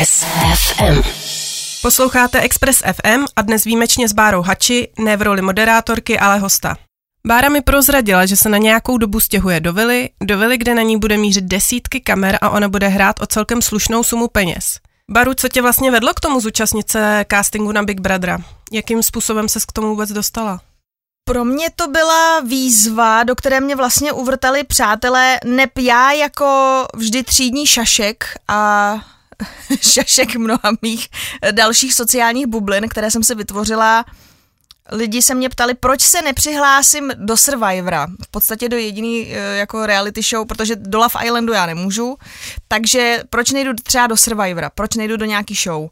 Express FM. Posloucháte Express FM a dnes výjimečně s Bárou Hači, ne v roli moderátorky, ale hosta. Bára mi prozradila, že se na nějakou dobu stěhuje do vily, do vily, kde na ní bude mířit desítky kamer a ona bude hrát o celkem slušnou sumu peněz. Baru, co tě vlastně vedlo k tomu zúčastnit se castingu na Big Brothera? Jakým způsobem se k tomu vůbec dostala? Pro mě to byla výzva, do které mě vlastně uvrtali přátelé, nep já jako vždy třídní šašek a šašek mnoha mých dalších sociálních bublin, které jsem si vytvořila. Lidi se mě ptali, proč se nepřihlásím do Survivora, v podstatě do jediný eh, jako reality show, protože do Love Islandu já nemůžu, takže proč nejdu třeba do Survivora, proč nejdu do nějaký show.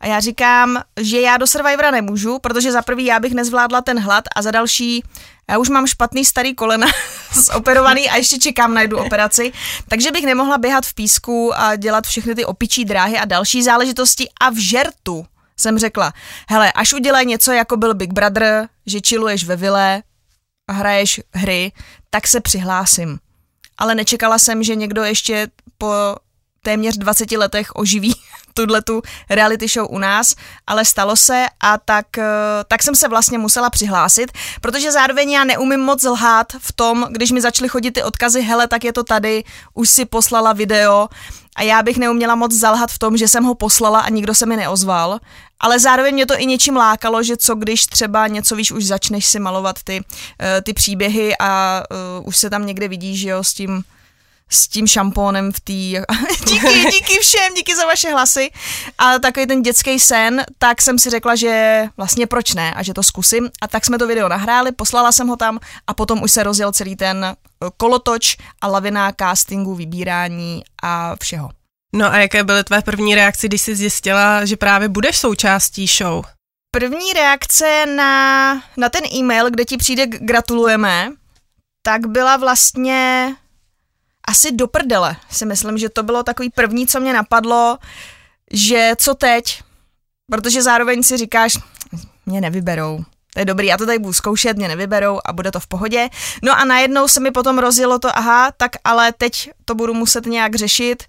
A já říkám, že já do Survivora nemůžu, protože za prvý já bych nezvládla ten hlad a za další já už mám špatný starý kolena zoperovaný a ještě čekám na jednu operaci, takže bych nemohla běhat v písku a dělat všechny ty opičí dráhy a další záležitosti a v žertu jsem řekla, hele, až udělej něco, jako byl Big Brother, že chilluješ ve vile a hraješ hry, tak se přihlásím. Ale nečekala jsem, že někdo ještě po téměř 20 letech oživí tuhle tu reality show u nás, ale stalo se a tak, eh, tak jsem se vlastně musela přihlásit, protože zároveň já neumím moc lhát v tom, když mi začaly chodit ty odkazy, hele, tak je to tady, už si poslala video a já bych neuměla moc zalhat v tom, že jsem ho poslala a nikdo se mi neozval, ale zároveň mě to i něčím lákalo, že co když třeba něco víš, už začneš si malovat ty, uh, ty příběhy a uh, už se tam někde vidíš, že jo, s tím s tím šampónem v té... díky, díky všem, díky za vaše hlasy. A takový ten dětský sen, tak jsem si řekla, že vlastně proč ne a že to zkusím. A tak jsme to video nahráli, poslala jsem ho tam a potom už se rozjel celý ten eh, kolotoč a lavina castingu, vybírání a všeho. No a jaké byly tvé první reakce, když jsi zjistila, že právě budeš součástí show? První reakce na, na ten e-mail, kde ti přijde gratulujeme, tak byla vlastně asi do prdele si myslím, že to bylo takový první, co mě napadlo, že co teď, protože zároveň si říkáš, mě nevyberou, to je dobrý, já to tady budu zkoušet, mě nevyberou a bude to v pohodě. No a najednou se mi potom rozjelo to, aha, tak ale teď to budu muset nějak řešit,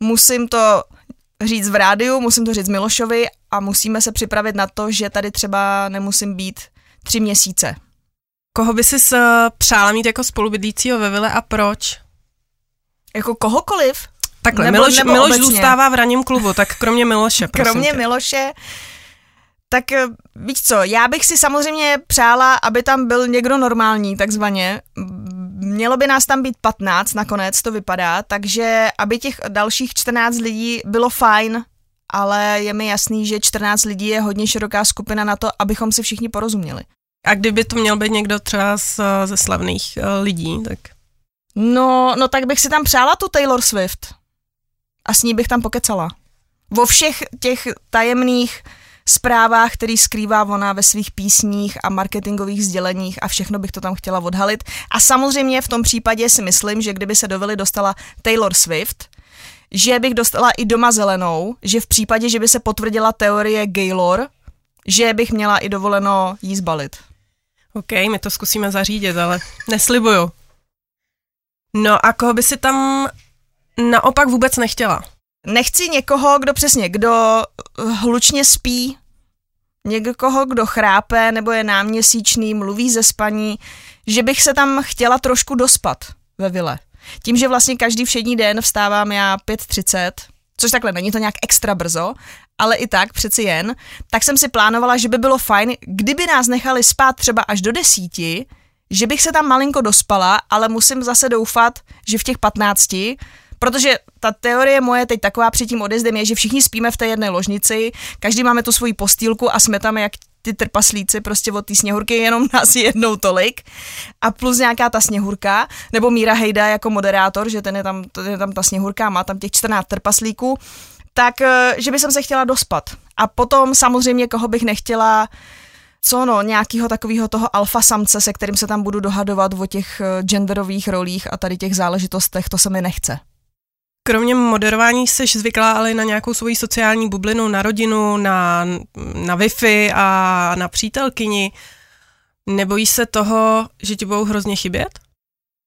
musím to říct v rádiu, musím to říct Milošovi a musíme se připravit na to, že tady třeba nemusím být tři měsíce. Koho by si přála mít jako spolubydlícího ve vile a proč? Jako kohokoliv? Takhle, nebo, Miloš, nebo Miloš zůstává v raním klubu, tak kromě Miloše, Kromě tě. Miloše, tak eh, víš co, já bych si samozřejmě přála, aby tam byl někdo normální, takzvaně. Mělo by nás tam být 15 nakonec, to vypadá, takže aby těch dalších 14 lidí bylo fajn, ale je mi jasný, že 14 lidí je hodně široká skupina na to, abychom si všichni porozuměli. A kdyby to měl být někdo třeba z, ze slavných uh, lidí, tak... No, no tak bych si tam přála tu Taylor Swift. A s ní bych tam pokecala. Vo všech těch tajemných zprávách, který skrývá ona ve svých písních a marketingových sděleních a všechno bych to tam chtěla odhalit. A samozřejmě v tom případě si myslím, že kdyby se do dostala Taylor Swift, že bych dostala i doma zelenou, že v případě, že by se potvrdila teorie Gaylor, že bych měla i dovoleno jí zbalit. OK, my to zkusíme zařídit, ale neslibuju. No a koho by si tam naopak vůbec nechtěla? Nechci někoho, kdo přesně, kdo hlučně spí, někoho, kdo chrápe nebo je náměsíčný, mluví ze spaní, že bych se tam chtěla trošku dospat ve vile. Tím, že vlastně každý všední den vstávám já 5.30, což takhle není to nějak extra brzo, ale i tak přeci jen, tak jsem si plánovala, že by bylo fajn, kdyby nás nechali spát třeba až do desíti, že bych se tam malinko dospala, ale musím zase doufat, že v těch 15, protože ta teorie moje teď taková před tím odjezdem je, že všichni spíme v té jedné ložnici, každý máme tu svoji postýlku a jsme tam jak ty trpaslíci prostě od té sněhurky, jenom nás jednou tolik a plus nějaká ta sněhurka, nebo Míra Hejda jako moderátor, že ten je tam, ten je tam ta sněhurka, má tam těch 14 trpaslíků, tak eh, že by jsem se chtěla dospat. A potom samozřejmě, koho bych nechtěla, co no, nějakého takového toho alfa samce, se kterým se tam budu dohadovat o těch eh, genderových rolích a tady těch záležitostech, to se mi nechce. Kromě moderování jsi zvyklá ale na nějakou svoji sociální bublinu, na rodinu, na, na Wi-Fi a na přítelkyni. Nebojíš se toho, že ti budou hrozně chybět?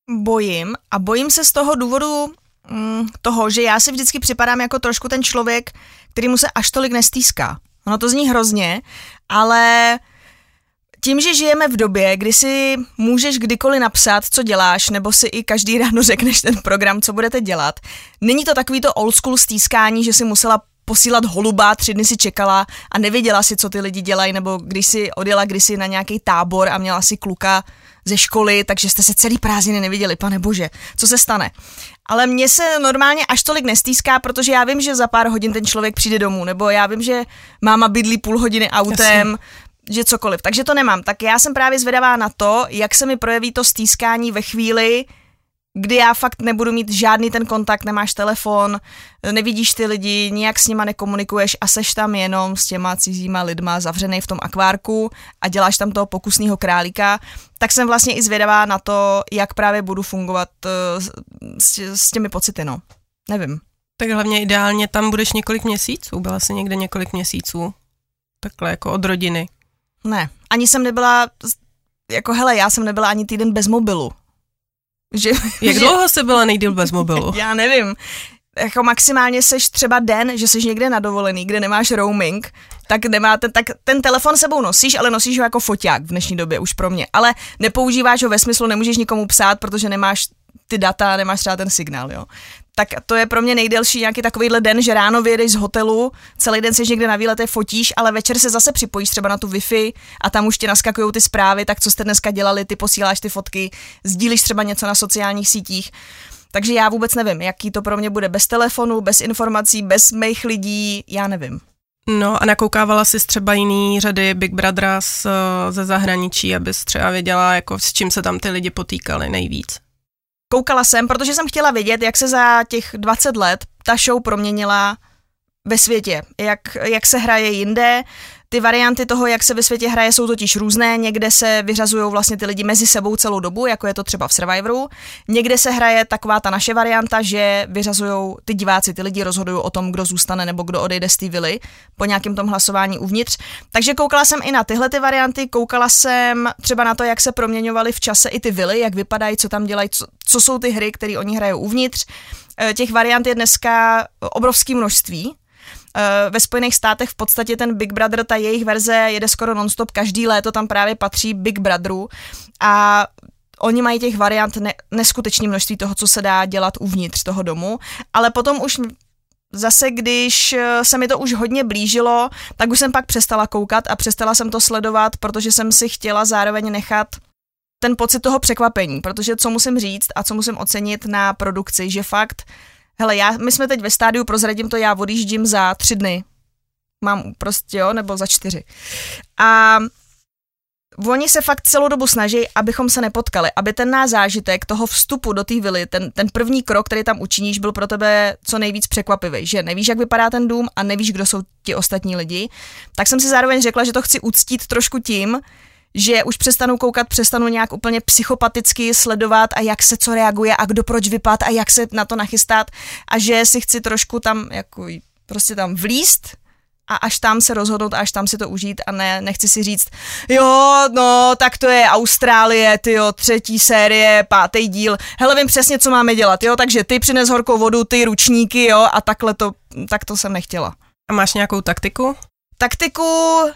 Bojím a bojím se z toho důvodu mm, toho, že já si vždycky připadám jako trošku ten člověk, který mu se až tolik nestýská. Ono to zní hrozně, ale tím, že žijeme v době, kdy si můžeš kdykoliv napsat, co děláš, nebo si i každý ráno řekneš ten program, co budete dělat, není to takový to old school stýskání, že si musela posílat holuba, tři dny si čekala a nevěděla si, co ty lidi dělají, nebo když si odjela kdysi na nějaký tábor a měla si kluka ze školy, takže jste se celý prázdniny neviděli, pane bože, co se stane. Ale mně se normálně až tolik nestýská, protože já vím, že za pár hodin ten člověk přijde domů, nebo já vím, že máma bydlí půl hodiny autem, Jasně že cokoliv. Takže to nemám. Tak já jsem právě zvědavá na to, jak se mi projeví to stýskání ve chvíli, kdy já fakt nebudu mít žádný ten kontakt, nemáš telefon, nevidíš ty lidi, nijak s nima nekomunikuješ a seš tam jenom s těma cizíma lidma zavřený v tom akvárku a děláš tam toho pokusného králíka, tak jsem vlastně i zvědavá na to, jak právě budu fungovat s, s těmi pocity, no. Nevím. Tak hlavně ideálně tam budeš několik měsíců, byla jsi někde několik měsíců, takhle jako od rodiny. Ne, ani jsem nebyla, jako hele, já jsem nebyla ani týden bez mobilu. Že, Jak že, dlouho jsi byla nejdýl bez mobilu? Já nevím. Jako maximálně seš třeba den, že jsi někde na dovolený, kde nemáš roaming, tak nemáte, tak ten telefon sebou nosíš, ale nosíš ho jako foťák v dnešní době už pro mě. Ale nepoužíváš ho ve smyslu, nemůžeš nikomu psát, protože nemáš ty data, nemáš třeba ten signál, jo tak to je pro mě nejdelší nějaký takovýhle den, že ráno vyjedeš z hotelu, celý den jsi někde na výletě fotíš, ale večer se zase připojíš třeba na tu Wi-Fi a tam už ti naskakují ty zprávy, tak co jste dneska dělali, ty posíláš ty fotky, sdílíš třeba něco na sociálních sítích. Takže já vůbec nevím, jaký to pro mě bude bez telefonu, bez informací, bez mých lidí, já nevím. No a nakoukávala jsi třeba jiný řady Big Brothera z, ze zahraničí, abys třeba věděla, jako s čím se tam ty lidi potýkali nejvíc? Koukala jsem, protože jsem chtěla vědět, jak se za těch 20 let ta show proměnila ve světě, jak, jak se hraje jinde, ty varianty toho, jak se ve světě hraje, jsou totiž různé. Někde se vyřazují vlastně ty lidi mezi sebou celou dobu, jako je to třeba v Survivoru. Někde se hraje taková ta naše varianta, že vyřazují ty diváci, ty lidi rozhodují o tom, kdo zůstane nebo kdo odejde z té vily po nějakém tom hlasování uvnitř. Takže koukala jsem i na tyhle ty varianty, koukala jsem třeba na to, jak se proměňovaly v čase i ty vily, jak vypadají, co tam dělají, co, co jsou ty hry, které oni hrajou uvnitř. Eh, těch variant je dneska obrovské množství, ve Spojených státech v podstatě ten Big Brother, ta jejich verze jede skoro nonstop, každý léto tam právě patří Big Brotheru a oni mají těch variant ne, neskutečné množství toho, co se dá dělat uvnitř toho domu, ale potom už zase, když eh, se mi to už hodně blížilo, tak už jsem pak přestala koukat a přestala jsem to sledovat, protože jsem si chtěla zároveň nechat ten pocit toho překvapení, protože co musím říct a co musím ocenit na produkci, že fakt Hele, já, my jsme teď ve stádiu, prozradím to, já odjíždím za tři dny. Mám prostě, jo, nebo za čtyři. A oni se fakt celou dobu snaží, abychom se nepotkali, aby ten náš zážitek toho vstupu do té vily, ten, ten první krok, který tam učiníš, byl pro tebe co nejvíc překvapivý, že nevíš, jak vypadá ten dům a nevíš, kdo jsou ti ostatní lidi. Tak jsem si zároveň řekla, že to chci uctít trošku tím, že už přestanu koukat, přestanu nějak úplně psychopaticky sledovat a jak se co reaguje a kdo proč vypad a jak se na to nachystat a že si chci trošku tam jako prostě tam vlíst a až tam se rozhodnout a až tam si to užít a ne, nechci si říct, jo, no, tak to je Austrálie, ty jo, třetí série, pátý díl, hele, vím přesně, co máme dělat, jo, takže ty přines horkou vodu, ty ručníky, jo, a takhle to, tak to jsem nechtěla. A máš nějakou taktiku? Taktiku,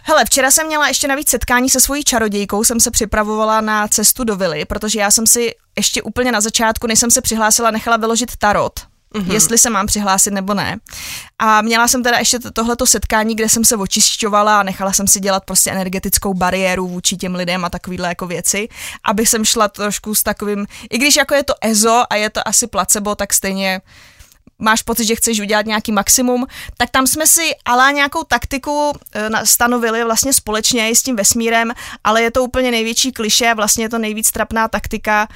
hele, včera jsem měla ještě navíc setkání se svojí čarodějkou, jsem se připravovala na cestu do vily, protože já jsem si ještě úplně na začátku, než jsem se přihlásila, nechala vyložit tarot, mm-hmm. jestli se mám přihlásit nebo ne. A měla jsem teda ještě tohleto setkání, kde jsem se očišťovala a nechala jsem si dělat prostě energetickou bariéru vůči těm lidem a takovýhle jako věci, aby jsem šla trošku s takovým, i když jako je to EZO a je to asi placebo, tak stejně máš pocit, že chceš udělat nějaký maximum, tak tam jsme si ale nějakou taktiku e, stanovili vlastně společně i s tím vesmírem, ale je to úplně největší kliše, vlastně je to nejvíc trapná taktika,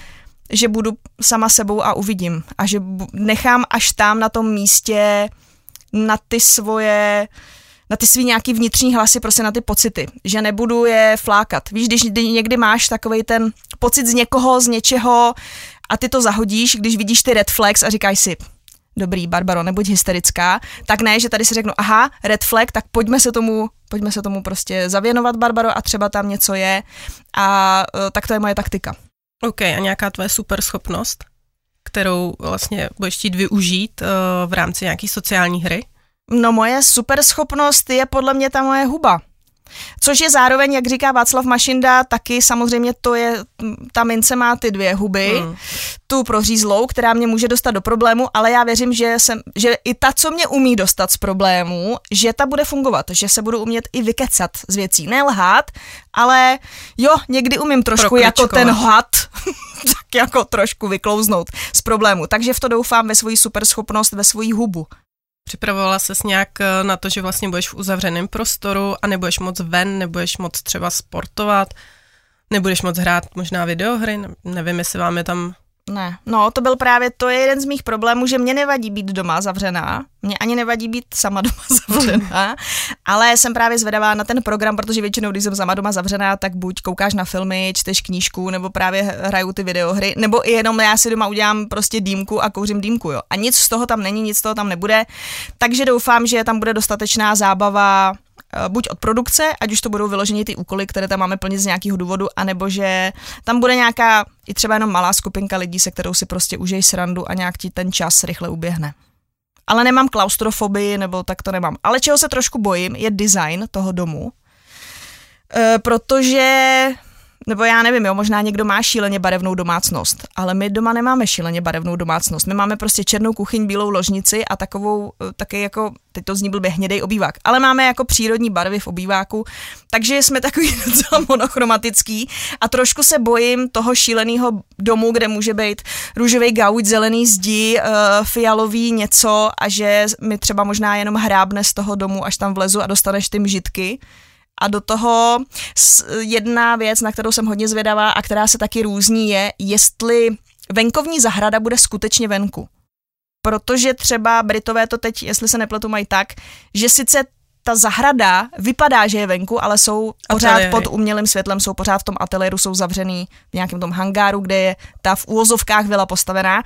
že budu sama sebou a uvidím. A že nechám až tam na tom místě na ty svoje na ty svý nějaký vnitřní hlasy, prostě na ty pocity, že nebudu je flákat. Víš, když někdy máš takový ten pocit z někoho, z něčeho a ty to zahodíš, když vidíš ty red flags a říkáš si, dobrý, Barbaro, nebuď hysterická, tak ne, že tady si řeknu, aha, red flag, tak pojďme se tomu, pojďme se tomu prostě zavěnovat, Barbaro, a třeba tam něco je a uh, tak to je moje taktika. OK, a nějaká tvoje super schopnost, kterou vlastně budeš chtít využít uh, v rámci nějaký sociální hry? No moje super schopnost je podle mě ta moje huba. Což je zároveň, jak říká Václav Mašinda, taky samozřejmě to je, ta mince má ty dvě huby, hmm. tu prořízlou, která mě může dostat do problému, ale já věřím, že, jsem, že i ta, co mě umí dostat z problému, že ta bude fungovat, že se budu umět i vykecat z věcí. Nelhát, ale jo, někdy umím trošku jako ten had, tak jako trošku vyklouznout z problému. Takže v to doufám ve svoji superschopnost, ve svoji hubu. Připravovala ses nějak eh, na to, že vlastně budeš v uzavřeném prostoru a nebudeš moc ven, nebudeš moc třeba sportovat, nebudeš moc hrát možná videohry, nevím, jestli vám je tam ne, no to byl právě, to je jeden z mých problémů, že mě nevadí být doma zavřená, mě ani nevadí být sama doma zavřená, ale jsem právě zvedavá na ten program, protože většinou, když jsem sama doma zavřená, tak buď koukáš na filmy, čteš knížku, nebo právě hraju ty videohry, nebo i jenom já si doma udělám prostě dýmku a kouřím dýmku, jo. A nic z toho tam není, nic z toho tam nebude, takže doufám, že tam bude dostatečná zábava buď od produkce, ať už to budou vyloženi ty úkoly, které tam máme plnit z nějakého důvodu, anebo že tam bude nějaká i třeba jenom malá skupinka lidí, se kterou si prostě užij srandu a nějak ti ten čas rychle uběhne. Ale nemám klaustrofobii, nebo tak to nemám. Ale čeho se trošku bojím, je design toho domu, e, protože nebo já nevím, jo, možná někdo má šíleně barevnou domácnost, ale my doma nemáme šíleně barevnou domácnost. My máme prostě černou kuchyň, bílou ložnici a takovou, eh, taky jako, teď to zní blbě, hnědej obývák. Ale máme jako přírodní barvy v obýváku, takže jsme takový docela monochromatický a trošku se bojím toho šíleného domu, kde může být růžový gauč, zelený zdi, uh, fialový něco a že mi třeba možná jenom hrábne z toho domu, až tam vlezu a dostaneš ty mžitky a do toho jedna věc, na kterou jsem hodně zvědavá a která se taky různí, je, jestli venkovní zahrada bude skutečně venku. Protože třeba Britové to teď, jestli se nepletu, mají tak, že sice ta zahrada vypadá, že je venku, ale jsou pořád Ateliéry. pod umělým světlem, jsou pořád v tom ateliéru, jsou zavřený v nějakém tom hangáru, kde je ta v úvozovkách vila postavená.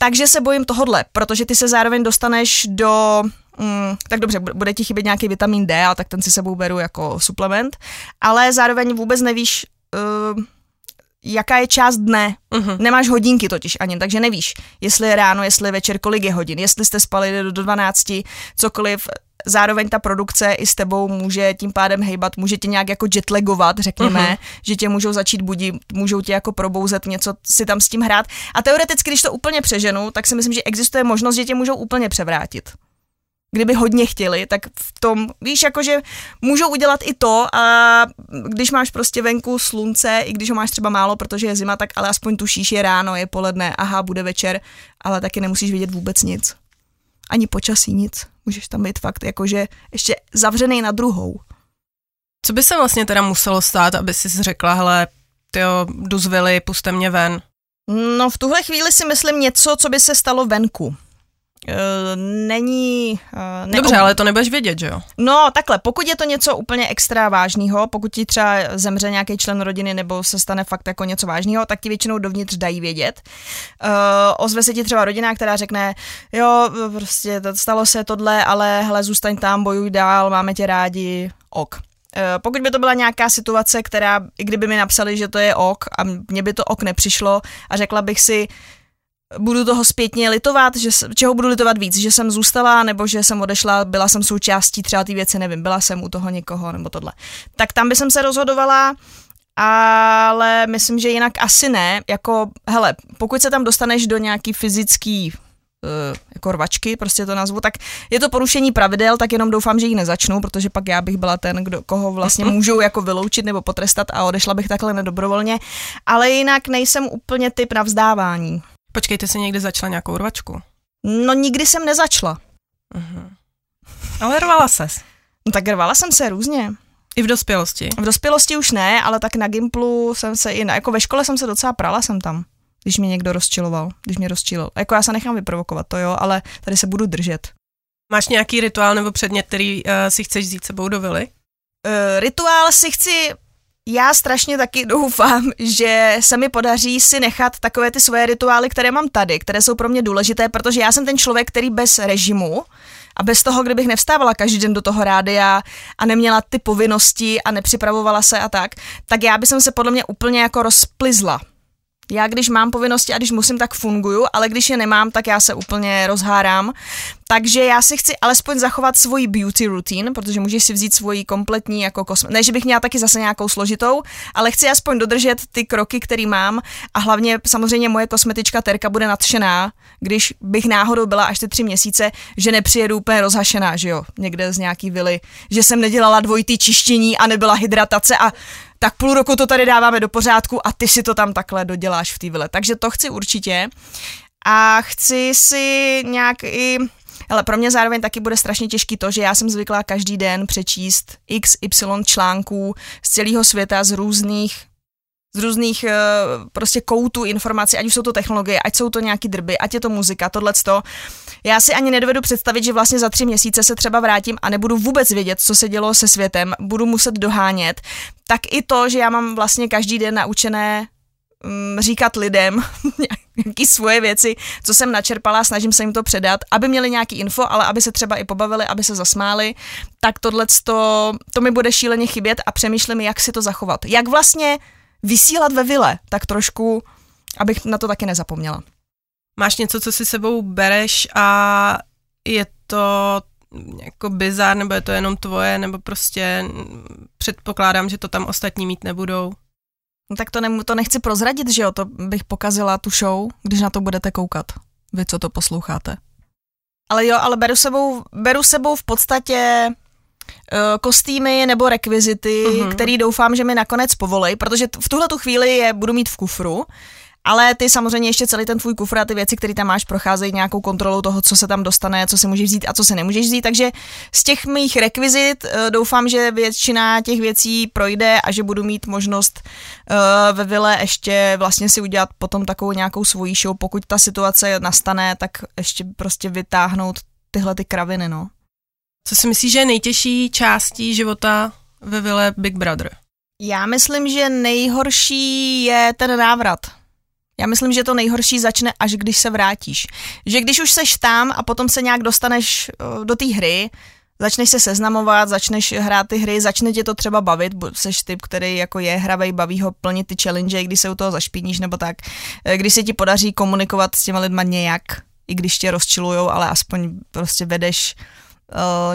Takže se bojím tohodle, protože ty se zároveň dostaneš do mm, tak dobře, bude ti chybět nějaký vitamin D, a tak ten si sebou beru jako suplement, ale zároveň vůbec nevíš, uh, jaká je část dne. Uh-huh. Nemáš hodinky totiž ani, takže nevíš, jestli je ráno, jestli je večer, kolik je hodin, jestli jste spali do 12, cokoliv. Zároveň ta produkce i s tebou může tím pádem hejbat, může tě nějak jako jetlagovat, řekněme, uh-huh. že tě můžou začít budit, můžou tě jako probouzet, něco si tam s tím hrát. A teoreticky, když to úplně přeženu, tak si myslím, že existuje možnost, že tě můžou úplně převrátit kdyby hodně chtěli, tak v tom, víš, jakože můžou udělat i to a když máš prostě venku slunce, i když ho máš třeba málo, protože je zima, tak ale aspoň tušíš, je ráno, je poledne, aha, bude večer, ale taky nemusíš vidět vůbec nic. Ani počasí nic. Můžeš tam být fakt jakože ještě zavřený na druhou. Co by se vlastně teda muselo stát, aby si řekla, hele, tyjo, jdu z vily, puste mě ven? No v tuhle chvíli si myslím něco, co by se stalo venku. Uh, není... Uh, Dobře, ale to nebudeš vědět, že jo? No, takhle, pokud je to něco úplně extra vážného, pokud ti třeba zemře nějaký člen rodiny nebo se stane fakt jako něco vážného, tak ti většinou dovnitř dají vědět. Uh, ozve se ti třeba rodina, která řekne, jo, prostě to, stalo se tohle, ale hele, zůstaň tam, bojuj dál, máme tě rádi, ok. Pokud by to byla nějaká situace, která, i kdyby mi napsali, že to je ok a mně by to ok nepřišlo a řekla bych si, budu toho zpětně litovat, že, čeho budu litovat víc, že jsem zůstala, nebo že jsem odešla, byla jsem součástí třeba té věci, nevím, byla jsem u toho někoho, nebo tohle. Tak tam by jsem se rozhodovala, ale myslím, že jinak asi ne, jako, hele, pokud se tam dostaneš do nějaký fyzický uh, jako rvačky, prostě to nazvu, tak je to porušení pravidel, tak jenom doufám, že ji nezačnu, protože pak já bych byla ten, kdo, koho vlastně mhm. můžou jako vyloučit nebo potrestat a odešla bych takhle nedobrovolně, ale jinak nejsem úplně typ na vzdávání. Počkejte, si někdy začala nějakou rvačku? No nikdy jsem nezačala. Uh-huh. Ale rvala ses. No tak rvala jsem se různě. I v dospělosti? V dospělosti už ne, ale tak na Gimplu jsem se i, na, jako ve škole jsem se docela prala jsem tam, když mě někdo rozčiloval, když mě rozčilil. Jako já se nechám vyprovokovat, to jo, ale tady se budu držet. Máš nějaký rituál nebo předmět, který uh, si chceš vzít sebou do vily? Uh, rituál si chci já strašně taky doufám, že se mi podaří si nechat takové ty svoje rituály, které mám tady, které jsou pro mě důležité, protože já jsem ten člověk, který bez režimu a bez toho, kdybych nevstávala každý den do toho rádia a neměla ty povinnosti a nepřipravovala se a tak, tak já bych se podle mě úplně jako rozplizla Já když mám povinnosti a když musím, tak funguju, ale když je nemám, tak já se úplně rozhárám. Takže já si chci alespoň zachovat svoji beauty routine, protože můžeš si vzít svoji kompletní jako kosme... Ne, že bych měla taky zase nějakou složitou, ale chci aspoň dodržet ty kroky, které mám a hlavně samozřejmě moje kosmetička Terka bude nadšená, když bych náhodou byla až ty tři měsíce, že nepřijedu úplně rozhašená, že jo, někde z nějaký vily, že jsem nedělala dvojitý čištění a nebyla hydratace a tak půl roku to tady dáváme do pořádku a ty si to tam takhle doděláš v té vile. Takže to chci určitě. A chci si nějak i ale pro mě zároveň taky bude strašně těžký to, že já jsem zvyklá každý den přečíst x, y článků z celého světa, z různých z různých eh, prostě koutů informací, ať už jsou to technologie, ať jsou to nějaký drby, ať je to muzika, tohleto. Já si ani nedovedu představit, že vlastně za tři měsíce se třeba vrátím a nebudu vůbec vědět, co se dělo se světem, budu muset dohánět. Tak i to, že já mám vlastně každý den naučené mm, říkat lidem nějaké svoje věci, co jsem načerpala, snažím se jim to předat, aby měli nějaký info, ale aby se třeba i pobavili, aby se zasmáli, tak tohle to mi bude šíleně chybět a přemýšlím, jak si to zachovat. Jak vlastně vysílat ve vile, tak trošku, abych na to taky nezapomněla. Máš něco, co si sebou bereš a je to jako bizar, nebo je to jenom tvoje, nebo prostě předpokládám, že to tam ostatní mít nebudou. No tak to, ne, to nechci prozradit, že jo, to bych pokazila tu show, když na to budete koukat, vy, co to posloucháte. Ale jo, ale beru sebou, beru sebou v podstatě uh, kostýmy nebo rekvizity, uh-huh. který doufám, že mi nakonec povolej, protože v tuhle tu chvíli je budu mít v kufru, ale ty samozřejmě ještě celý ten tvůj kufr a ty věci, které tam máš, procházejí nějakou kontrolou toho, co se tam dostane, co si můžeš vzít a co se nemůžeš vzít. Takže z těch mých rekvizit uh, doufám, že většina těch věcí projde a že budu mít možnost uh, ve vile ještě vlastně si udělat potom takovou nějakou svoji show, pokud ta situace nastane, tak ještě prostě vytáhnout tyhle ty kraviny, no. Co si myslíš, že je nejtěžší částí života ve vile Big Brother? Já myslím, že nejhorší je ten návrat. Já myslím, že to nejhorší začne, až když se vrátíš. Že když už seš tam a potom se nějak dostaneš eh, do té hry, začneš se seznamovat, začneš hrát ty hry, začne tě to třeba bavit, seš typ, který jako je hravej, baví ho plnit ty challenge, když se u toho zašpiníš nebo tak, eh, když se ti podaří komunikovat s těma lidma nějak, i když tě rozčilujou, ale aspoň prostě vedeš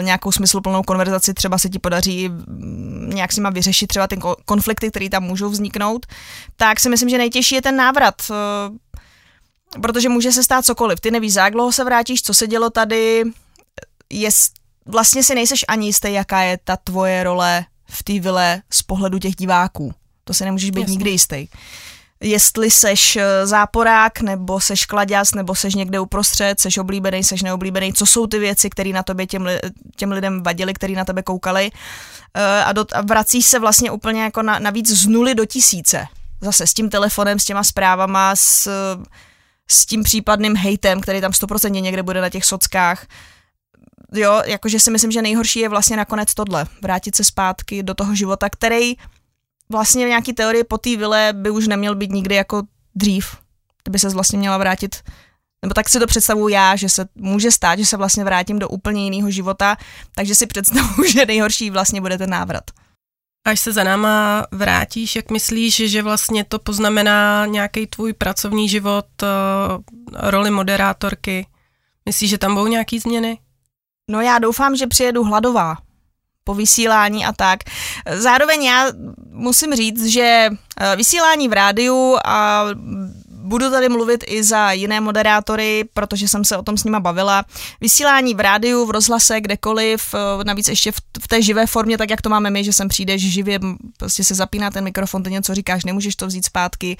nějakou smysluplnou konverzaci, třeba se ti podaří mm, nějak s nima vyřešit třeba ty konflikty, které tam můžou vzniknout, tak si myslím, že nejtěžší je ten návrat, uh, protože může se stát cokoliv. Ty nevíš, jak dlouho se vrátíš, co se dělo tady, je, vlastně si nejseš ani jistý, jaká je ta tvoje role v té vile z pohledu těch diváků. To si nemůžeš být Jasně. nikdy jistý jestli seš eh, záporák, nebo seš kladěz, nebo seš někde uprostřed, seš oblíbený, seš neoblíbený, co jsou ty věci, které na tobě těm, těm lidem vadily, který na tebe koukali eh, a, do, a vrací se vlastně úplně jako na, navíc z nuly do tisíce. Zase s tím telefonem, s těma zprávama, s, s tím případným hejtem, který tam stoprocentně někde bude na těch sockách. Jo, jakože si myslím, že nejhorší je vlastně nakonec tohle. Vrátit se zpátky do toho života, který vlastně v nějaký teorii po té vile by už neměl být nikdy jako dřív. Kdyby se vlastně měla vrátit nebo tak si to představuju já, že se může stát, že se vlastně vrátím do úplně jiného života, takže si představuju, že nejhorší vlastně bude ten návrat. Až se za náma vrátíš, jak myslíš, že vlastně to poznamená nějaký tvůj pracovní život, eh, roli moderátorky? Myslíš, že tam budou nějaký změny? No já doufám, že přijedu hladová, po vysílání a tak. Zároveň já musím říct, že eh, vysílání v rádiu a budu tady mluvit i za jiné moderátory, protože jsem se o tom s nima bavila. Vysílání v rádiu, v rozhlase, kdekoliv, eh, navíc ještě v, té živé formě, tak jak to máme my, že sem přijdeš živě, prostě se zapíná ten mikrofon, ty něco říkáš, nemůžeš to vzít zpátky,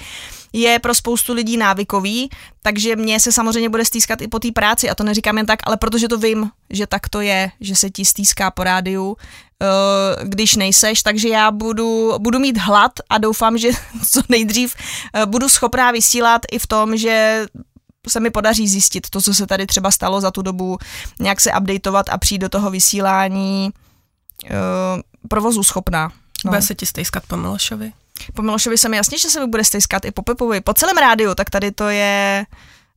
je pro spoustu lidí návykový, takže mě se samozřejmě bude stýskat i po té práci a to neříkám jen tak, ale protože to vím, že tak to je, že se ti stýská po rádiu, Eh, když nejseš, takže já budu, budu mít hlad a doufám, že co nejdřív eh, budu schopná vysílat i v tom, že se mi podaří zjistit to, co se tady třeba stalo za tu dobu, nějak se updateovat a přijít do toho vysílání uh, provozu schopná. No. Bude se ti stejskat po Milošovi? Po Milošovi se mi jasně, že se mi bude stejskat i po Pepovi. Po celém rádiu, tak tady to je...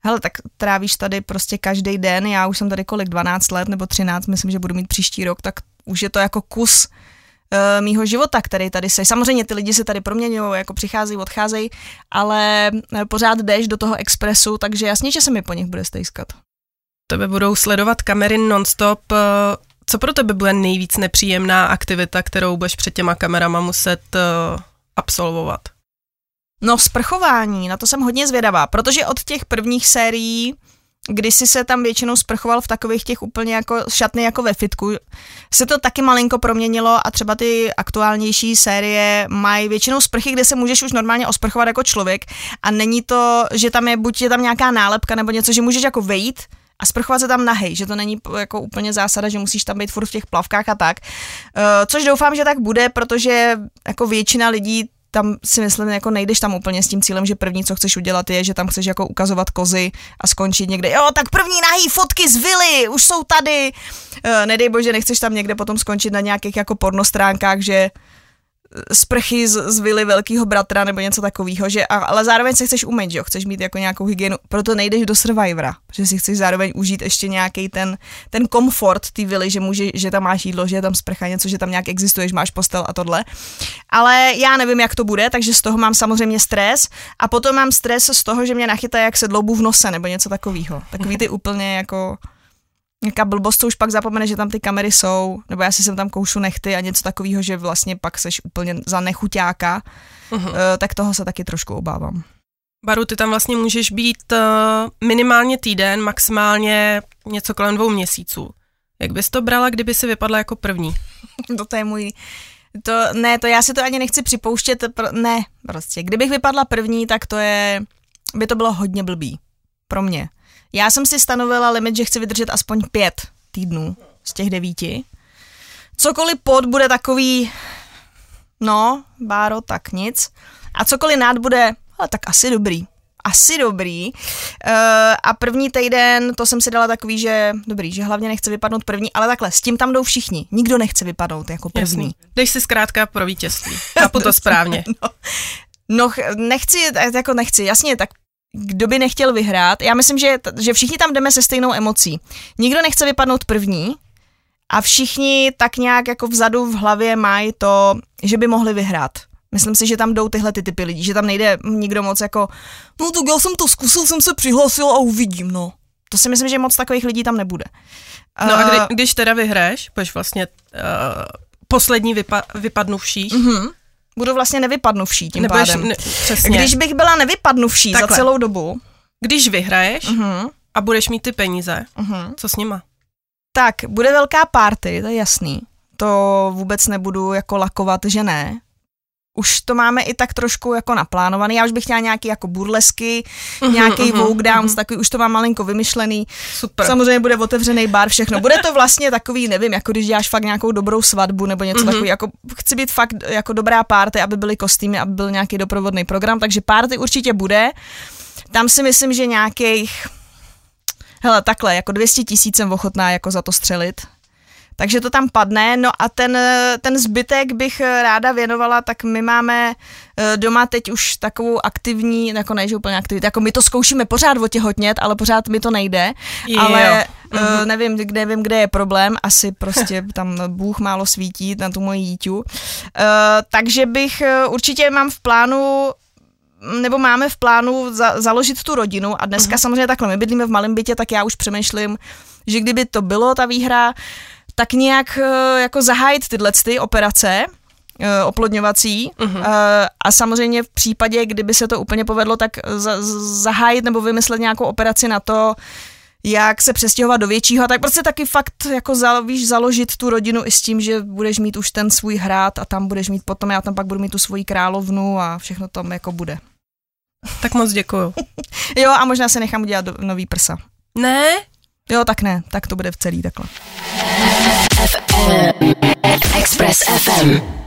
Hele, tak trávíš tady prostě každý den, já už jsem tady kolik, 12 let nebo 13, myslím, že budu mít příští rok, tak už je to jako kus uh, mýho života, který tady se. Samozřejmě ty lidi se tady proměňují, jako přicházejí, odcházejí, ale uh, pořád jdeš do toho expresu, takže jasně, že se mi po nich bude stejskat. Tebe budou sledovat kamery nonstop. Uh, co pro tebe bude nejvíc nepříjemná aktivita, kterou budeš před těma kamerama muset absolvovat? No, sprchování, na to jsem hodně zvědavá, protože od těch prvních sérií když si se tam většinou sprchoval v takových těch úplně jako šatny jako ve fitku, se to taky malinko proměnilo a třeba ty aktuálnější série mají většinou sprchy, kde se můžeš už normálně osprchovat jako člověk a není to, že tam je buď je tam nějaká nálepka nebo něco, že můžeš jako vejít a sprchovat se tam nahej, že to není jako úplně zásada, že musíš tam být furt v těch plavkách a tak. Uh, což doufám, že tak bude, protože jako většina lidí tam si myslím, jako nejdeš tam úplně s tím cílem, že první, co chceš udělat, je, že tam chceš jako ukazovat kozy a skončit někde. Jo, tak první nahý fotky z vily, už jsou tady. Uh, nedej bože, nechceš tam někde potom skončit na nějakých jako pornostránkách, že sprchy z, z vily velkého bratra nebo něco takového, že, ale zároveň se chceš umýt, že jo, chceš mít jako nějakou hygienu, proto nejdeš do Survivora, že si chceš zároveň užít ještě nějaký ten, ten komfort té vily, že, může, že tam máš jídlo, že je tam sprcha, něco, že tam nějak existuješ, máš postel a tohle. Ale já nevím, jak to bude, takže z toho mám samozřejmě stres a potom mám stres z toho, že mě nachytá jak se dloubu v nose nebo něco takového. Takový ty úplně jako nějaká blbost, co už pak zapomene, že tam ty kamery jsou, nebo já si sem tam koušu nechty a něco takového, že vlastně pak seš úplně za nechuťáka, uh-huh. tak toho se taky trošku obávám. Baru, ty tam vlastně můžeš být uh, minimálně týden, maximálně něco kolem dvou měsíců. Jak bys to brala, kdyby si vypadla jako první? to, to je můj... To, ne, to já si to ani nechci připouštět, pro, ne, prostě. Kdybych vypadla první, tak to je, by to bylo hodně blbý. Pro mě. Já jsem si stanovila limit, že chci vydržet aspoň pět týdnů z těch devíti. Cokoliv pod bude takový, no, báro, tak nic. A cokoliv nad bude, ale tak asi dobrý. Asi dobrý. Uh, a první týden, to jsem si dala takový, že dobrý, že hlavně nechce vypadnout první, ale takhle, s tím tam jdou všichni. Nikdo nechce vypadnout jako první. Jasný. Dej si zkrátka pro vítězství. Chápu to správně. no, no, nechci, jako nechci, jasně, tak kdo by nechtěl vyhrát. Já myslím, že, že všichni tam jdeme se stejnou emocí. Nikdo nechce vypadnout první a všichni tak nějak jako vzadu v hlavě mají to, že by mohli vyhrát. Myslím si, že tam jdou tyhle ty typy lidí, že tam nejde nikdo moc jako, no tak já jsem to zkusil, jsem se přihlásil a uvidím, no. To si myslím, že moc takových lidí tam nebude. No a kdy, když teda vyhraješ, budeš vlastně uh, poslední vypa- vypadnuvší, uh-huh budu vlastně nevypadnuvší tím Nebudeš, pádem. Ne, přesně. Když bych byla nevypadnuvší Takhle. za celou dobu. Když vyhraješ uh-huh. a budeš mít ty peníze, uh-huh. co s nima? Tak, bude velká party, to je jasný. To vůbec nebudu jako lakovat, že ne už to máme i tak trošku jako naplánovaný. Já už bych chtěla nějaký jako burlesky, uh-huh, nějaký uh-huh, walk downs, uh-huh. takový už to mám malinko vymyšlený. Super. Samozřejmě bude otevřený bar, všechno. Bude to vlastně takový, nevím, jako když děláš fakt nějakou dobrou svatbu nebo něco uh-huh. takový. Jako chci být fakt jako dobrá party, aby byly kostýmy, aby byl nějaký doprovodný program, takže party určitě bude. Tam si myslím, že nějakých Hele, takhle, jako 200 tisíc jsem ochotná jako za to střelit, takže to tam padne. No a ten, ten zbytek bych ráda věnovala, tak my máme eh, doma teď už takovou aktivní, jako ne, že úplně aktivní, jako my to zkoušíme pořád otěhotnět, ale pořád mi to nejde. Je, ale uh, nevím, kde, nevím, kde je problém, asi prostě tam Bůh málo svítí na tu moji jíťu. Uh, takže bych určitě mám v plánu nebo máme v plánu za, založit tu rodinu a dneska uh-huh. samozřejmě takhle, my bydlíme v malém bytě, tak já už přemýšlím, že kdyby to bylo ta výhra, tak nějak eh, jako zahájit tyhle ty operace, eh, oplodňovací uh-huh. a samozřejmě v případě, kdyby se to úplně povedlo, tak zahájit nebo vymyslet nějakou operaci na to, jak se přestěhovat do většího a tak prostě taky fakt jako za, víš, založit tu rodinu i s tím, že budeš mít už ten svůj hrad a tam budeš mít potom, já tam pak budu mít tu svoji královnu a všechno tam jako bude. Tak moc děkuju. jo a možná se nechám udělat do, nový prsa. Ne, Jo, tak ne, tak to bude v celý takhle. Express FM.